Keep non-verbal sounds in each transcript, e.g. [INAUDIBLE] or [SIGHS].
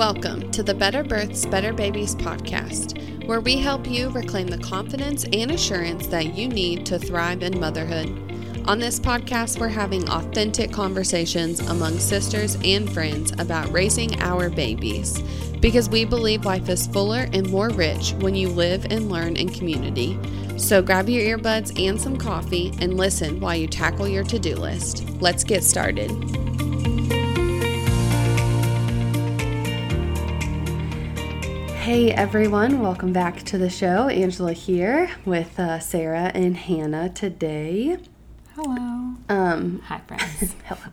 Welcome to the Better Births, Better Babies podcast, where we help you reclaim the confidence and assurance that you need to thrive in motherhood. On this podcast, we're having authentic conversations among sisters and friends about raising our babies because we believe life is fuller and more rich when you live and learn in community. So grab your earbuds and some coffee and listen while you tackle your to do list. Let's get started. Hey everyone, welcome back to the show. Angela here with uh, Sarah and Hannah today. Hello. Um, Hi, [LAUGHS] friends. hello.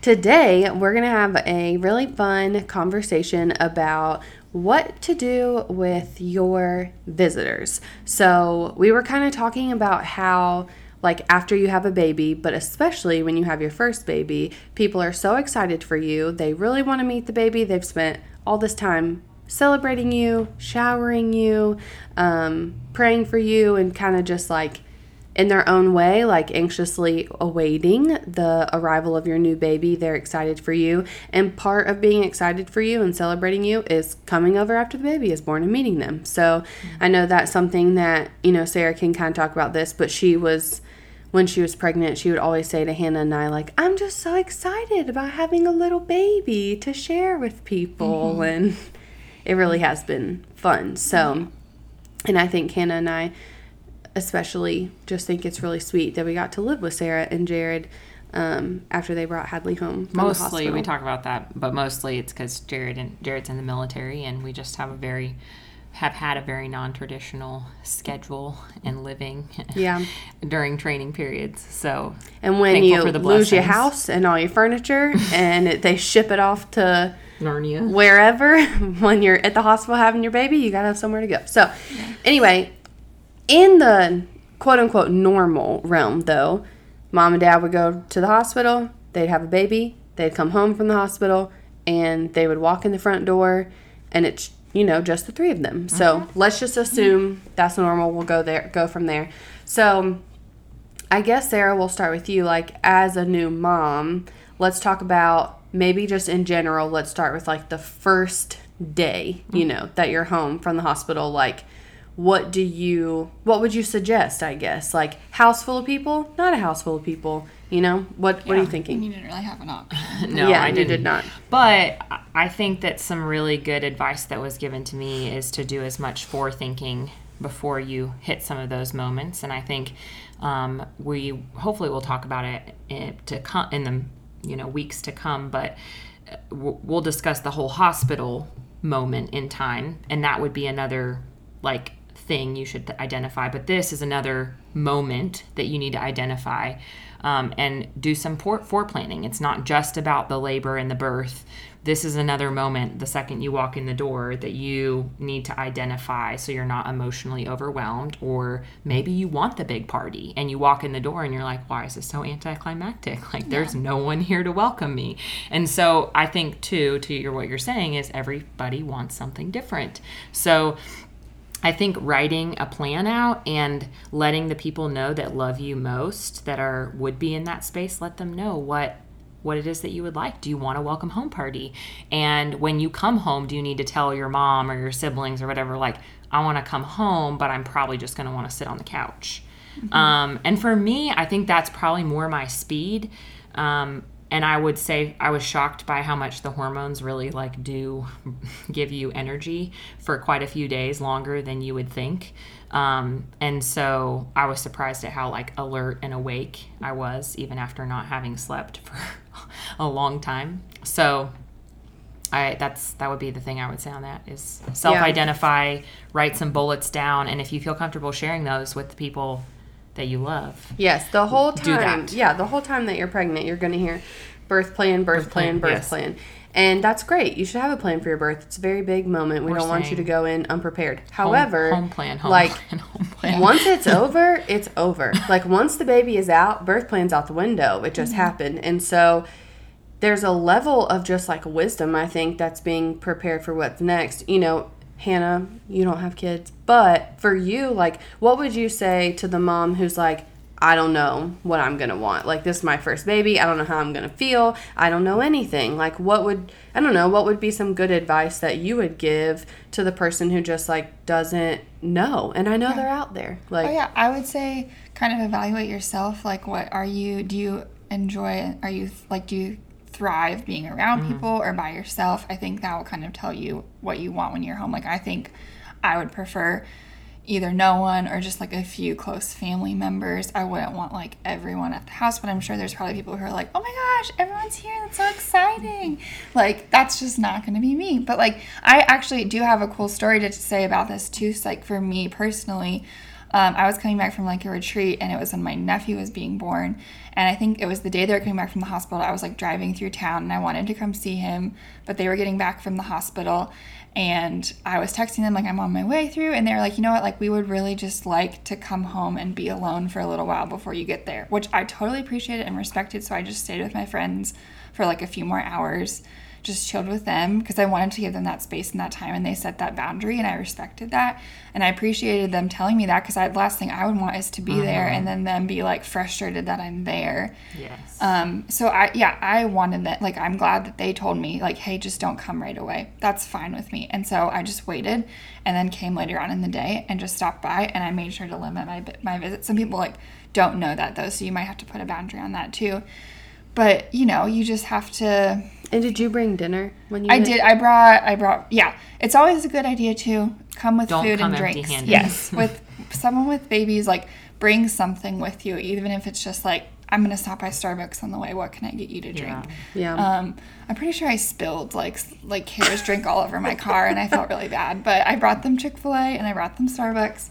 Today we're gonna have a really fun conversation about what to do with your visitors. So we were kind of talking about how like after you have a baby, but especially when you have your first baby, people are so excited for you. They really want to meet the baby. They've spent all this time celebrating you, showering you, um, praying for you, and kind of just like in their own way, like anxiously awaiting the arrival of your new baby. They're excited for you. And part of being excited for you and celebrating you is coming over after the baby is born and meeting them. So I know that's something that, you know, Sarah can kind of talk about this, but she was when she was pregnant, she would always say to Hannah and I, like, I'm just so excited about having a little baby to share with people. And it really has been fun. So, and I think Hannah and I, especially, just think it's really sweet that we got to live with Sarah and Jared um, after they brought Hadley home. Mostly we talk about that, but mostly it's because Jared and Jared's in the military, and we just have a very have had a very non-traditional schedule and living [LAUGHS] Yeah. during training periods. So And when you for the lose your house and all your furniture, [LAUGHS] and it, they ship it off to Narnia. wherever [LAUGHS] when you're at the hospital having your baby, you gotta have somewhere to go. So, anyway, in the quote unquote normal realm, though, mom and dad would go to the hospital, they'd have a baby, they'd come home from the hospital, and they would walk in the front door, and it's you know just the three of them. So uh-huh. let's just assume that's normal. We'll go there, go from there. So. I guess Sarah, we'll start with you. Like as a new mom, let's talk about maybe just in general. Let's start with like the first day, you know, that you're home from the hospital. Like, what do you, what would you suggest? I guess like house full of people, not a house full of people. You know, what what are you thinking? You didn't really have an option. [LAUGHS] No, yeah, I didn't. did not. But I think that some really good advice that was given to me is to do as much forethinking before you hit some of those moments. And I think um, we hopefully will talk about it in, to come in the you know weeks to come. But uh, we'll we'll discuss the whole hospital moment in time, and that would be another like thing you should identify. But this is another moment that you need to identify um, and do some fore planning. It's not just about the labor and the birth. This is another moment the second you walk in the door that you need to identify so you're not emotionally overwhelmed. Or maybe you want the big party and you walk in the door and you're like, why is this so anticlimactic? [LAUGHS] Like, there's no one here to welcome me. And so I think, too, to your, what you're saying is everybody wants something different. So I think writing a plan out and letting the people know that love you most that are would be in that space, let them know what what it is that you would like. Do you want a welcome home party? And when you come home, do you need to tell your mom or your siblings or whatever like I want to come home, but I'm probably just going to want to sit on the couch. Um, and for me, I think that's probably more my speed. Um, and I would say I was shocked by how much the hormones really like do [LAUGHS] give you energy for quite a few days longer than you would think. Um, and so I was surprised at how like alert and awake I was even after not having slept for [LAUGHS] a long time. So I that's that would be the thing I would say on that is self-identify, write some bullets down, and if you feel comfortable sharing those with the people that you love, Yes, the whole time. Yeah, the whole time that you're pregnant, you're going to hear birth plan, birth, plan, plan, birth yes. plan. And that's great. You should have a plan for your birth. It's a very big moment. We We're don't want you to go in unprepared. However, home, plan, home like plan, home plan. once it's [LAUGHS] over, it's over. Like once the baby is out, birth plan's out the window. It just mm-hmm. happened. And so there's a level of just like wisdom, I think, that's being prepared for what's next. You know, Hannah, you don't have kids, but for you, like, what would you say to the mom who's like, I don't know what I'm to want. Like, this is my first baby. I don't know how I'm to feel. I don't know anything. Like, what would, I don't know, what would be some good advice that you would give to the person who just, like, doesn't know? And I know they're out there. Oh, like, Oh yeah, I would say kind of evaluate yourself. Like, what are you? Do you enjoy? Are you like? Do you thrive being around mm-hmm. people or by yourself? I think that will kind of tell you what you want when you're home. Like, I think I would prefer either no one or just like a few close family members. I wouldn't want like everyone at the house, but I'm sure there's probably people who are like, oh my gosh, everyone's here. That's so exciting. Like, that's just not going to be me. But like, I actually do have a cool story to say about this too. So, like, for me personally, um, I was coming back from like a retreat and it was when my nephew was being born. And I think it was the day they were coming back from the hospital. I was like driving through town and I wanted to come see him, but they were getting back from the hospital. And I was texting them like I'm on my way through, and they were like, you know what, like we would really just like to come home and be alone for a little while before you get there, which I totally appreciated and respected. So I just stayed with my friends for like a few more hours, just chilled with them because I wanted to give them that space and that time, and they set that boundary, and I respected that, and I appreciated them telling me that because the last thing I would want is to be there and then them be like frustrated that I'm there. Yes. Um, so I yeah, I wanted that like I'm glad that they told me like, hey, just don't come right away. That's fine with me. And so I just waited and then came later on in the day and just stopped by and I made sure to limit my my visit. Some people like don't know that though, so you might have to put a boundary on that too. But you know, you just have to and did you bring dinner when you I went? did. I brought. I brought. Yeah, it's always a good idea to come with Don't food come and drinks. empty-handed. Yes, [LAUGHS] with someone with babies, like bring something with you, even if it's just like I'm gonna stop by Starbucks on the way. What can I get you to drink? Yeah. Yeah. Um, I'm pretty sure I spilled like like Kara's drink all over my car, and I felt really bad. But I brought them Chick Fil A and I brought them Starbucks.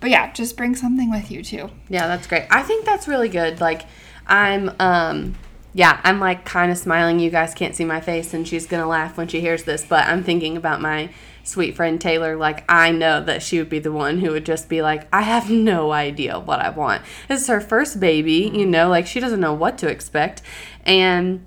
But yeah, just bring something with you too. Yeah, that's great. I think that's really good. Like, I'm, um, yeah, I'm like kind of smiling. You guys can't see my face, and she's gonna laugh when she hears this. But I'm thinking about my sweet friend Taylor. Like, I know that she would be the one who would just be like, I have no idea what I want. This is her first baby, you mm-hmm. know, like she doesn't know what to expect, and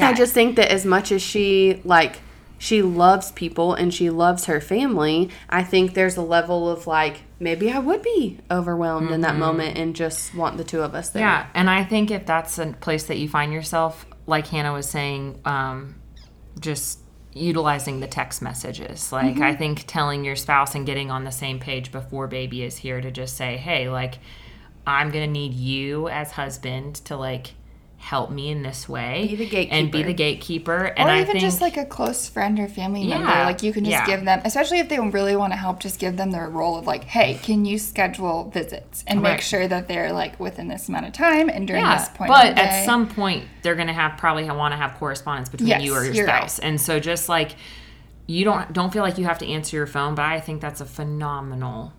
I just think that as much as she like she loves people and she loves her family, I think there's a level of like maybe I would be overwhelmed in that moment and just want the two of us there. Yeah, and I think if that's a place that you find yourself, like Hannah was saying, um, just utilizing the text messages. Like I think telling your spouse and getting on the same page before baby is here to just say, hey, like I'm gonna need you as husband to like help me in this way Be the and be the gatekeeper. And or I even think just like a close friend or family member like you can just yeah. give them especially if they really want to help just give them their role of like hey can you schedule visits and make sure that they're like within this amount of time and during yeah, this point but at some point they're gonna have probably want to have correspondence between Yes, you or your you're right. spouse and so just like you don't don't feel like you have to answer your phone but i think that's a phenomenal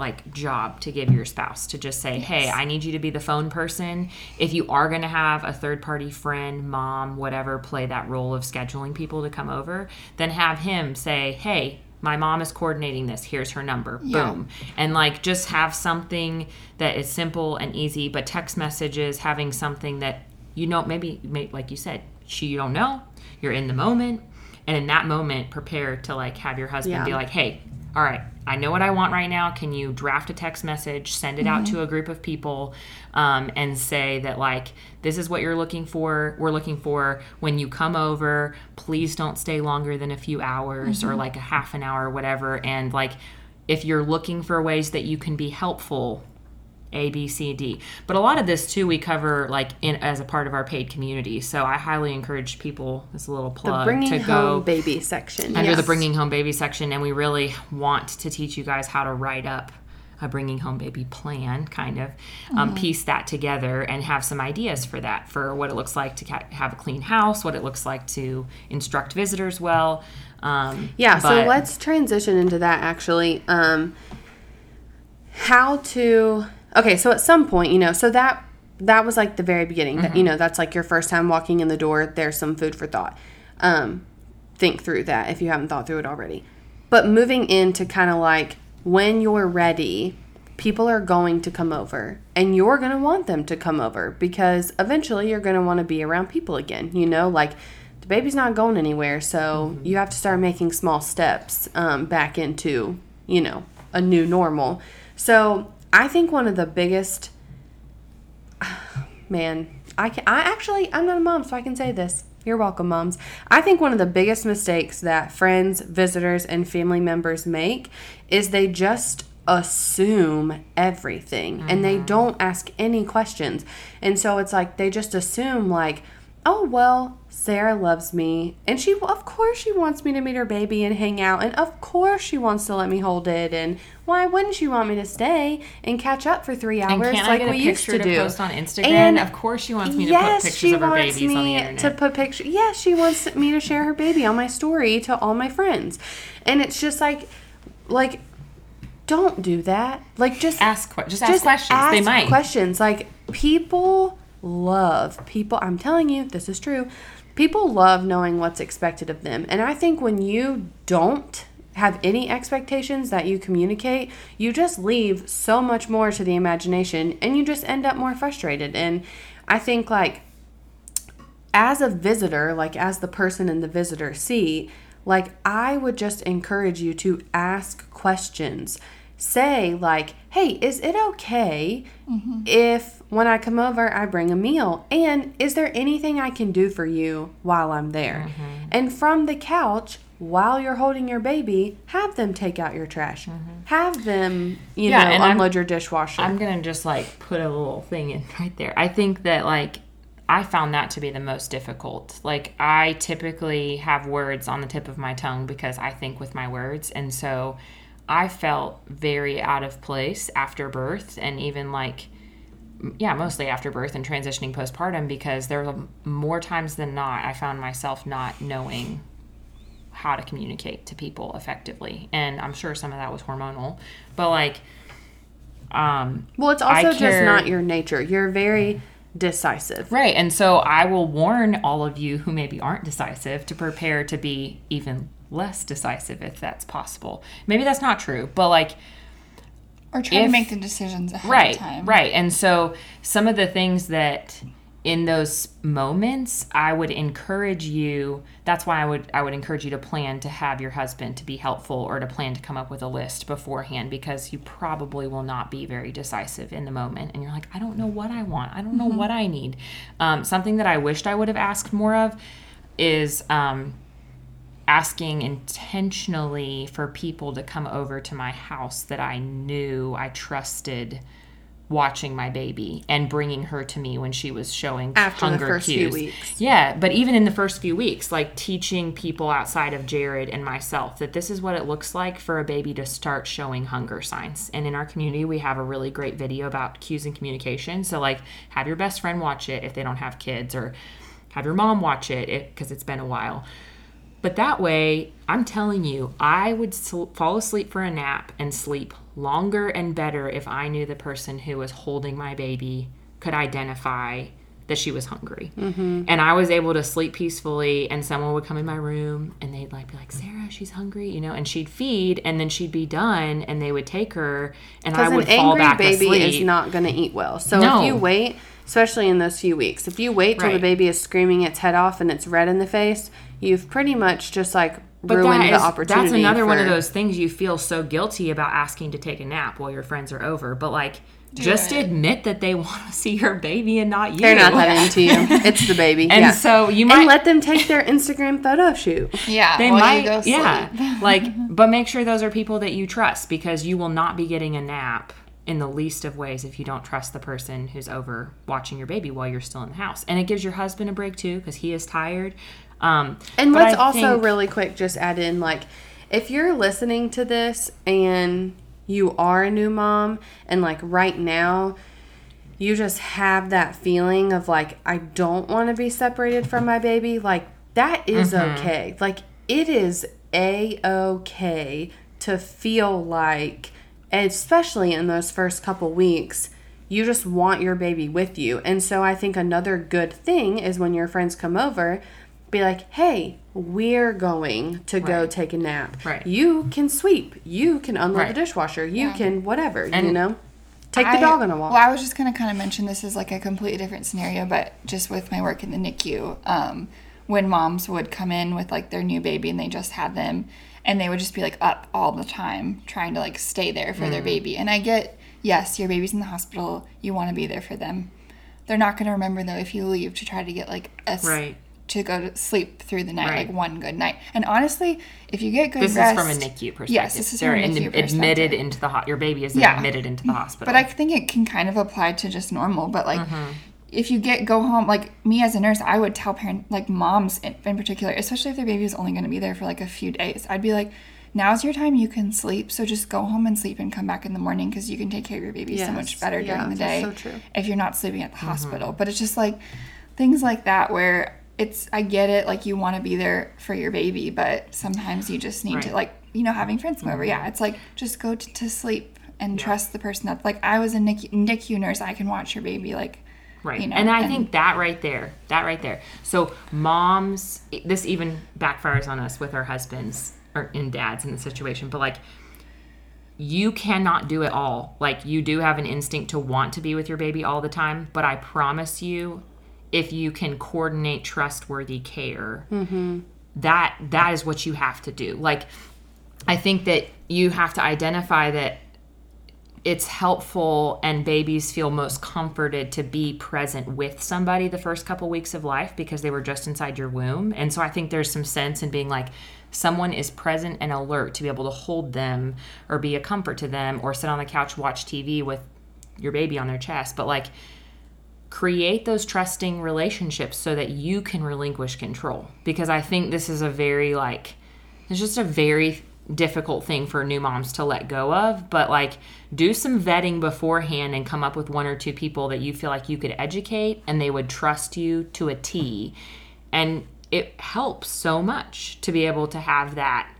like job to give your spouse to just say hey i need you to be the phone person. If you are going to have a third party friend mom whatever play that role of scheduling people to come over then have him say hey my mom is coordinating this. Here's her number. Yeah. boom. And like just have something that is simple and easy but text messages having something that you know maybe may, like you said she you don't know. You're in the moment. And in that moment prepare to like have your husband Yeah. be like hey all right i know what i want right now. Can you draft a text message send it out to a group of people um, and say that like this is what you're looking for we're looking for. When you come over please don't stay longer than a few hours or like a half an hour or whatever. And like if you're looking for ways that you can be helpful a b c d but a lot of this too we cover like in as a part of our paid community so i highly encourage people this little The plug bringing to home go baby section. under the bringing home baby section and we really want to teach you guys how to write up a bringing home baby plan kind of um, piece that together and have some ideas for that for what it looks like to ca- have a clean house what it looks like to instruct visitors well um, Yeah, so let's transition into that actually. Um how to Okay, so at some point, you know, so that that was like the very beginning. That you know, that's like your first time walking in the door, there's some food for thought. Um think through that if you haven't thought through it already. But moving into kind of like when you're ready, people are going to come over and you're going to want them to come over because eventually you're going to want to be around people again. You know, like the baby's not going anywhere. So you have to start making small steps um, back into, you know, a new normal. So I think one of the biggest [SIGHS] man, I can. I actually, I'm not a mom, so I can say this. You're welcome, moms. I think one of the biggest mistakes that friends, visitors, and family members make is they just assume everything and they mm-hmm. don't ask any questions. And so it's like they just assume, like, oh, well, Sarah loves me. And she, of course, she wants me to meet her baby and hang out. And of course, she wants to let me hold it. And why wouldn't she want me to stay and catch up for three hours And can I like we used to, to do? post on Instagram? And of course, she wants me to yes, put pictures of her babies on the internet. And she wants me to put pictures. Yes, she wants me to share her baby on my story to all my friends, and it's just like, like, don't do that. Like, just ask que- just ask questions. they might. questions. Like people love people. I'm telling you, this is true. People love knowing what's expected of them, and I think when you don't have any expectations that you communicate, you just leave so much more to the imagination, and you just end up more frustrated. And I think like as a visitor, like as the person in the visitor seat, like I would just encourage you to ask questions. Say, like, hey, is it okay mm-hmm. if when I come over I bring a meal? And is there anything I can do for you while I'm there? Mm-hmm. And from the couch, while you're holding your baby, have them take out your trash. Mm-hmm. Have them, you Yeah, know, and I'm- unload your dishwasher. I'm gonna just like put a little thing in [LAUGHS] right there. I think that like I found that to be the most difficult. Like I typically have words on the tip of my tongue because I think with my words, and so I felt very out of place after birth, and even like yeah, mostly after birth and transitioning postpartum because there were more times than not I found myself not knowing how to communicate to people effectively. And I'm sure some of that was hormonal, but like um well, it's I also just not your nature. You're very decisive. Right. And so I will warn all of you who maybe aren't decisive to prepare to be even less decisive if that's possible. Maybe that's not true, but like Or try If- to make the decisions ahead right of time. right and so some of the things that in those moments i would encourage you that's why i would i would encourage you to plan to have your husband to be helpful or to plan to come up with a list beforehand because you probably will not be very decisive in the moment. And you're like i don't know what i want. I don't know what i need. Um, something that i wished i would have asked more of is um, asking intentionally for people to come over to my house that I knew I trusted watching my baby and bringing her to me when she was showing After the hunger first few cues. weeks. Yeah, but even in the first few weeks, like teaching people outside of Jared and myself that this is what it looks like for a baby to start showing hunger signs. And in our community, we have a really great video about cues and communication. So, like, have your best friend watch it if they don't have kids, or have your mom watch it because it's been a while. But that way, I'm telling you, I would sl- fall asleep for a nap and sleep longer and better if I knew the person who was holding my baby could identify that she was hungry. Mm-hmm. And I was able to sleep peacefully, and someone would come in my room and they'd like be like, Sarah, she's hungry, you know, and she'd feed, and then she'd be done, and they would take her, and I Because an would fall angry back baby asleep. is not going to eat well. So No. if you wait, especially in those few weeks, if you wait till the baby is screaming its head off and it's red in the face, you've pretty much just like But ruined that the is- opportunity. That's another one of those things you feel so guilty about asking to take a nap while your friends are over. But like, just it. admit that they [LAUGHS] want to see your baby and not you. They're not that into you. [LAUGHS] It's the baby. And yeah. so you and might let them take their Instagram photo shoot. Yeah. they while might you go sleep. yeah [LAUGHS] like but make sure those are people that you trust because you will not be getting a nap in the least of ways if you don't trust the person who's over watching your baby while you're still in the house and it gives your husband a break too because he is tired um And let's also think- really quick just add in like if you're listening to this and you are a new mom and like right now you just have that feeling of like I don't want to be separated from my baby, like that is okay. Like it is a okay to feel like especially in those first couple weeks you just want your baby with you. And so I think another good thing is when your friends come over, be like, hey, we're going to go take a nap. Right. You can sweep. You can unload Right. the dishwasher. You Yeah. can whatever, you know? Take the I- dog on a walk. Well, I was just going to kind of mention this is like a completely different scenario, but just with my work in the NICU, um, when moms would come in with like their new baby and they just had them, and they would just be like up all the time trying to like stay there for Mm. their baby. And I get, yes, your baby's in the hospital, you want to be there for them. they're not going to remember though if you leave to try to get like a Right. To go to sleep through the night, Right. like one good night. And honestly, if you get good This rest, is from a NICU perspective. Yes, this is They're from a NICU admitted into the ho- your baby is Yeah. admitted into the hospital. But I think it can kind of apply to just normal. But like, Mm-hmm. if you get go home, like me as a nurse, I would tell parent, like moms in, in particular, especially if their baby is only going to be there for like a few days, I'd be like, now's your time. You can sleep, so just go home and sleep and come back in the morning because you can take care of your baby so much better Yeah, during the that's day so true. if you're not sleeping at the Mm-hmm. hospital. But it's just like things like that where. It's I get it like you want to be there for your baby, but sometimes you just need to Right. Mm-hmm. like you know having friends come over. Yeah, it's like just go to, to sleep and trust the person that like I was a NICU, NICU nurse. I can watch your baby like Right. you know, and I and- think that right there, that right there. So moms, this even backfires on us with our husbands or in dads in the situation, but like you cannot do it all. Like you do have an instinct to want to be with your baby all the time, but I promise you, if you can coordinate trustworthy care, mm-hmm. that that is what you have to do. Like I think that you have to identify that it's helpful and babies feel most comforted to be present with somebody the first couple weeks of life because they were just inside your womb. And so I think there's some sense in being like someone is present and alert to be able to hold them or be a comfort to them or sit on the couch watch TV with your baby on their chest. But like create those trusting relationships so that you can relinquish control. Because i think this is a very like it's just a very difficult thing for new moms to let go of. But like do some vetting beforehand and come up with one or two people that you feel like you could educate and they would trust you to a T. And it helps so much to be able to have that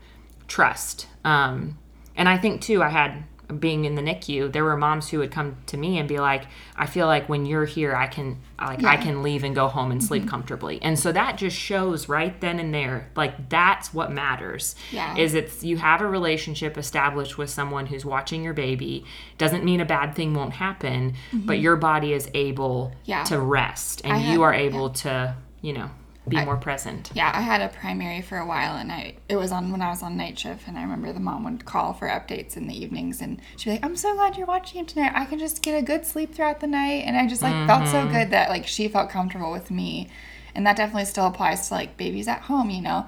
trust. Um and i think too i had being in the NICU, there were moms who would come to me and be like, "I feel like when you're here, I can like I can leave and go home and sleep mm-hmm. comfortably." And so that just shows right then and there, like that's what matters. Yeah. Is it's you have a relationship established with someone who's watching your baby. Doesn't mean a bad thing won't happen, but mm-hmm. your body is able Yeah. to rest and I you had- are able to, you know, be more present. yeah. I had a primary for a while, and I it was on when I was on night shift, and I remember the mom would call for updates in the evenings, and she'd be like, "I'm so glad you're watching him tonight. I can just get a good sleep throughout the night," and I just like felt so Mm-hmm. good that like she felt comfortable with me, and that definitely still applies to like babies at home, you know.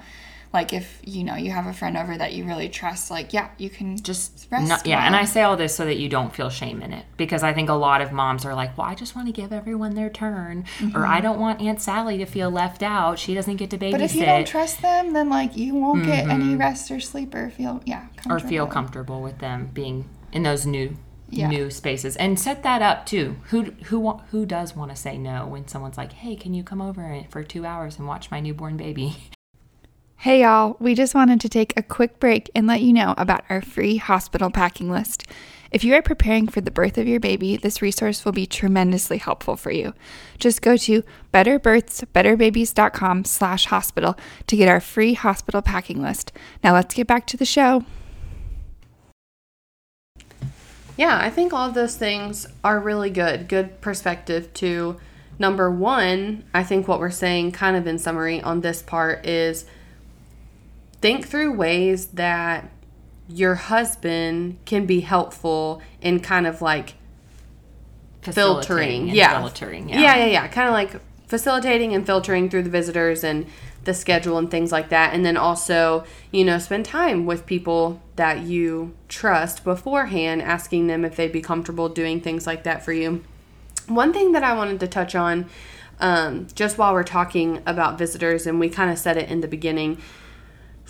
Like if you know you have a friend over that you really trust, like yeah, you can just rest yeah well. and i say all this so that you don't feel shame in it because i think a lot of moms are like well i just want to give everyone their turn or i don't want aunt sally to feel left out she doesn't get to babysit Mm-hmm. But if you don't trust them, then like you won't get any rest or sleep or feel yeah Mm-hmm. or feel comfortable. comfortable with them being in those new Yeah. new spaces and set that up too who who who does want to say no when someone's like hey can you come over for two hours and watch my newborn baby [LAUGHS] Hey y'all, we just wanted to take a quick break and let you know about our free hospital packing list. If you are preparing for the birth of your baby, this resource will be tremendously helpful for you. Just go to betterbirthsbetterbabies.com slash hospital to get our free hospital packing list. Now let's get back to the show. Yeah, I think all of those things are really good. Good perspective to number one. I think what we're saying, kind of in summary on this part, is think through ways that your husband can be helpful in kind of like filtering. Yeah. filtering yeah. Yeah, yeah, Kind of like facilitating and filtering through the visitors and the schedule and things like that. And then also, you know, spend time with people that you trust beforehand, asking them if they'd be comfortable doing things like that for you. One thing that I wanted to touch on, um, just while we're talking about visitors, and we kind of said it in the beginning,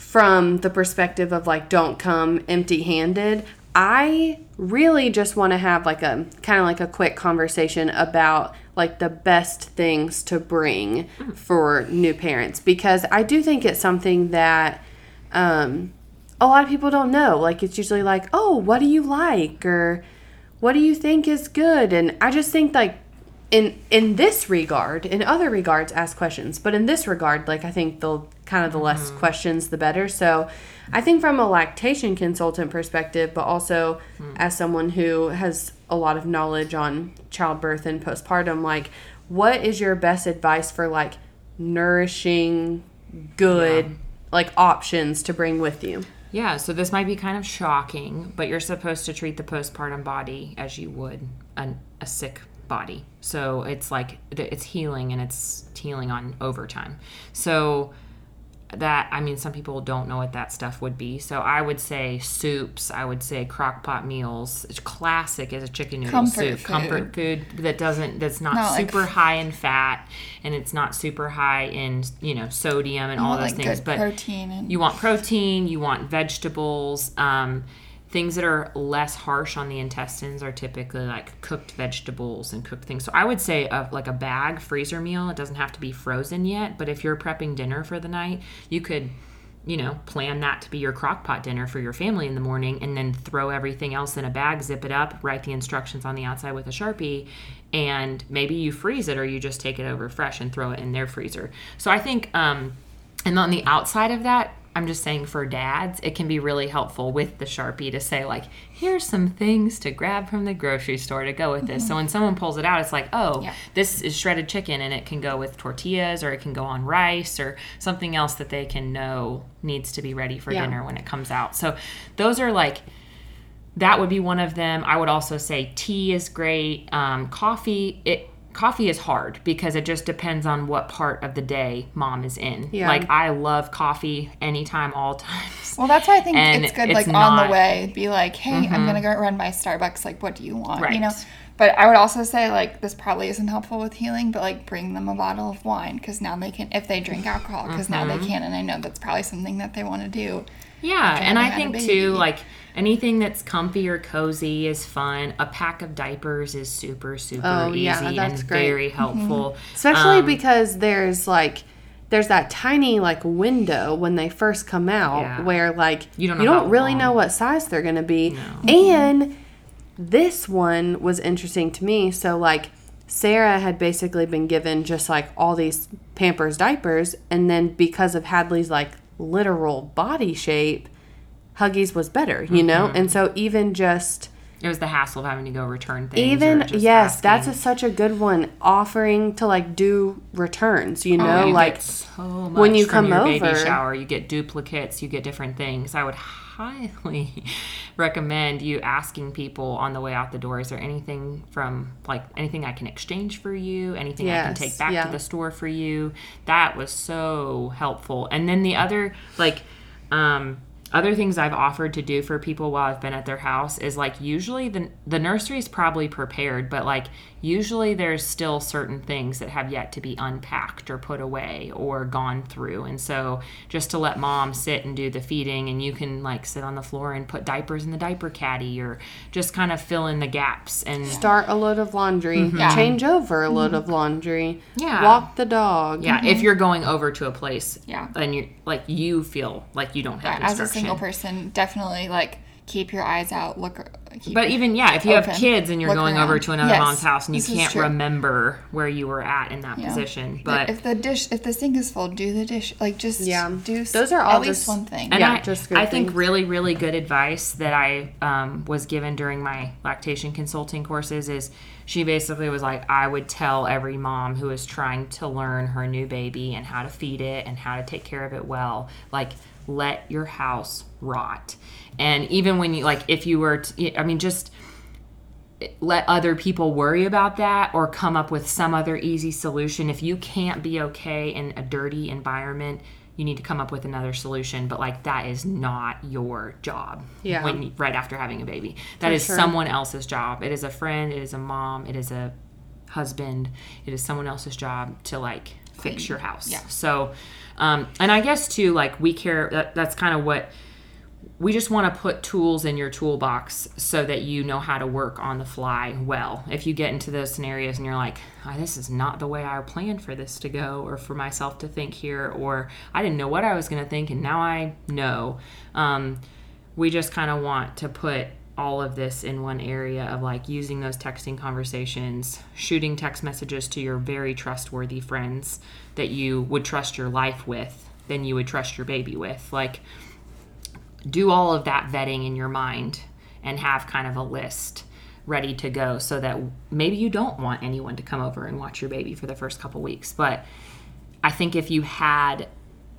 from the perspective of like don't come empty handed i really just want to have like a kind of like a quick conversation about like the best things to bring for new parents because i do think it's something that um, a lot of people don't know. Like it's usually like oh what do you like? or what do you think is good? And i just think like in in this regard in other regards ask questions. But in this regard like i think the kind of the less mm. questions the better. So i think from a lactation consultant perspective but also mm. as someone who has a lot of knowledge on childbirth and postpartum like what is your best advice for like nourishing good like options to bring with you? Yeah, so this might be kind of shocking, but you're supposed to treat the postpartum body as you would an, a sick body. So it's like it's healing and it's healing on overtime. So that I mean some people don't know what that stuff would be. So I would say soups, I would say crock pot meals. It's classic is a chicken noodle Comfort soup. food. Comfort food that doesn't that's not, Not super f- high in fat and it's not super high in, you know, sodium and all those like, things. But protein and- you want protein, you want vegetables, um, things that are less harsh on the intestines are typically like cooked vegetables and cooked things. So I would say like a bag freezer meal. It doesn't have to be frozen yet, but if you're prepping dinner for the night, you could you know, plan that to be your crock pot dinner for your family in the morning and then throw everything else in a bag, zip it up, write the instructions on the outside with a Sharpie, and maybe you freeze it or you just take it over fresh and throw it in their freezer. So I think, um, and on the outside of that, I'm just saying for dads, it can be really helpful with the Sharpie to say, like, here's some things to grab from the grocery store to go with this. So when someone pulls it out, it's like, oh, Yeah. this is shredded chicken and it can go with tortillas or it can go on rice or something else that they can know needs to be ready for Yeah. dinner when it comes out. So those are like, that would be one of them. I would also say tea is great. Um, coffee, it coffee is hard because it just depends on what part of the day mom is in. Yeah. Like I love coffee anytime, all [LAUGHS] times. Well, that's why I think And it's good, it's like on not- Mm-hmm. the way, be like, hey, I'm gonna go run by Starbucks. Like, what do you want? You know. But I would also say like this probably isn't helpful with healing, but like bring them a bottle of wine because now they can if they drink alcohol because now Mm-hmm. they can, and I know that's probably something that they want to do. Yeah, and I think too, like anything that's comfy or cozy is fun. A pack of diapers is super, super Oh, easy yeah, that's and great. very helpful. especially Um, because there's like there's that tiny like window when they first come out Yeah. where like You don't know how really long. know what size they're gonna be and this one was interesting to me so like sarah had basically been given just like all these pampers diapers and then because of hadley's like literal body shape huggies was better you know Mm-hmm. and so even just it was the hassle of having to go return things. even yes that's a, such a good one offering to like do returns you know Oh, you like so much when you come your baby over- shower, you get duplicates, you get different things. I would highly [LAUGHS] recommend you asking people on the way out the door: Is there anything from like anything I can exchange for you? Anything I can take back yeah. to the store for you? That was so helpful. And then the other like. um other things I've offered to do for people while I've been at their house is like usually the the nursery is probably prepared, but like usually there's still certain things that have yet to be unpacked or put away or gone through. And so just to let mom sit and do the feeding and you can like sit on the floor and put diapers in the diaper caddy or just kind of fill in the gaps and start a load of laundry change over a load of laundry Mm-hmm. Yeah. walk the dog yeah, if you're going over to a place Yeah. and you like you feel like you don't have As a single person, definitely like keep your eyes out. Look. Keep But even yeah, if you have kids and you're Look going over to another Yes, mom's house and you can't remember where you were at in that Yeah. position, But but if the dish, if the sink is full, do the dish. Like just Yeah. do. Those are all at least just- one thing. and Yeah, I, just good I think things. really really good advice that I um, was given during my lactation consulting courses is she basically was like I would tell every mom who is trying to learn her new baby and how to feed it and how to take care of it well like let your house rot and even when you like if you were to, I mean just let other people worry about that or come up with some other easy solution. If you can't be okay in a dirty environment, you need to come up with another solution. But like that is not your job. Yeah. When right after having a baby, that is sure. someone else's job. It is a friend. It is a mom. It is a husband. It is someone else's job to like fix your house. Yeah. So, um, and I guess too, like we care. That, that's kind of what we just want to put tools in your toolbox so that you know how to work on the fly well. If you get into those scenarios and you're like, oh, this is not the way I planned for this to go, or for myself to think here, or I didn't know what I was going to think and now I know. Um, we just kind of want to put all of this in one area of like using those texting conversations, shooting text messages to your very trustworthy friends that you would trust your life with, then you would trust your baby with. Like, do all of that vetting in your mind and have kind of a list ready to go so that maybe you don't want anyone to come over and watch your baby for the first couple weeks. But i think if you had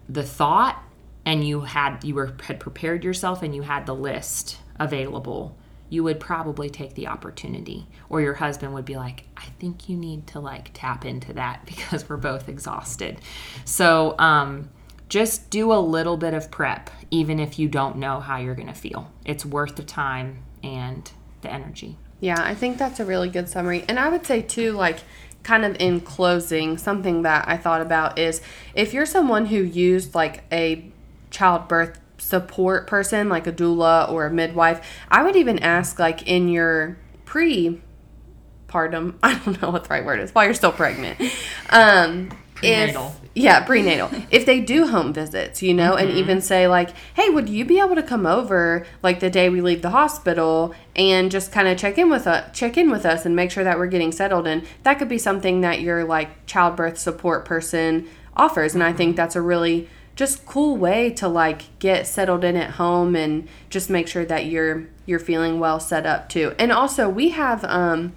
the thought and you had you were had prepared yourself and you had the list available you would probably take the opportunity. Or your husband would be like i think you need to like tap into that [LAUGHS] because we're both exhausted. So um, just do a little bit of prep even if you don't know how you're going to feel it's worth the time and the energy Yeah, I think that's a really good summary. And I would say, too, like, kind of in closing, something that I thought about is if you're someone who used like a childbirth support person, like a doula or a midwife, I would even ask, like, in your pre partum, [LAUGHS] I don't know what the right word is, while you're still pregnant. Um, Prenatal. If, yeah, prenatal. if they do home visits, you know, and mm-hmm. even say like, "Hey, would you be able to come over like the day we leave the hospital and just kind of check in with us, check in with us and make sure that we're getting settled?" And that could be something that your like childbirth support person offers, and I think mm-hmm. that's a really just cool way to like get settled in at home and just make sure that you're you're feeling well set up too. And also, we have um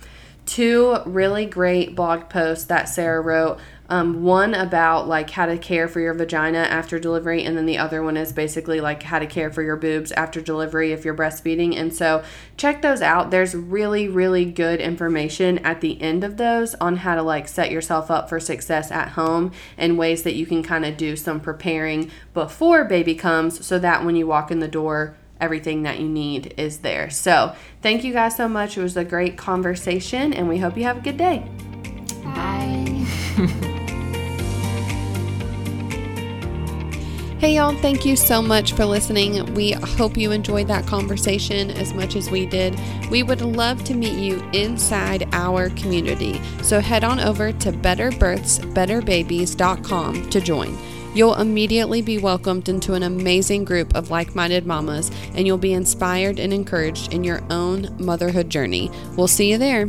two really great blog posts that Sarah wrote. Um, one about like how to care for your vagina after delivery, and then the other one is basically like how to care for your boobs after delivery if you're breastfeeding. And so check those out. There's really, really good information at the end of those on how to like set yourself up for success at home and ways that you can kind of do some preparing before baby comes so that when you walk in the door, everything that you need is there. So, thank you guys so much. It was a great conversation, and we hope you have a good day. Hey, y'all, thank you so much for listening. We hope you enjoyed that conversation as much as we did. We would love to meet you inside our community. So, head on over to betterbirthsbetterbabies.com to join. You'll immediately be welcomed into an amazing group of like minded mamas, and you'll be inspired and encouraged in your own motherhood journey. We'll see you there.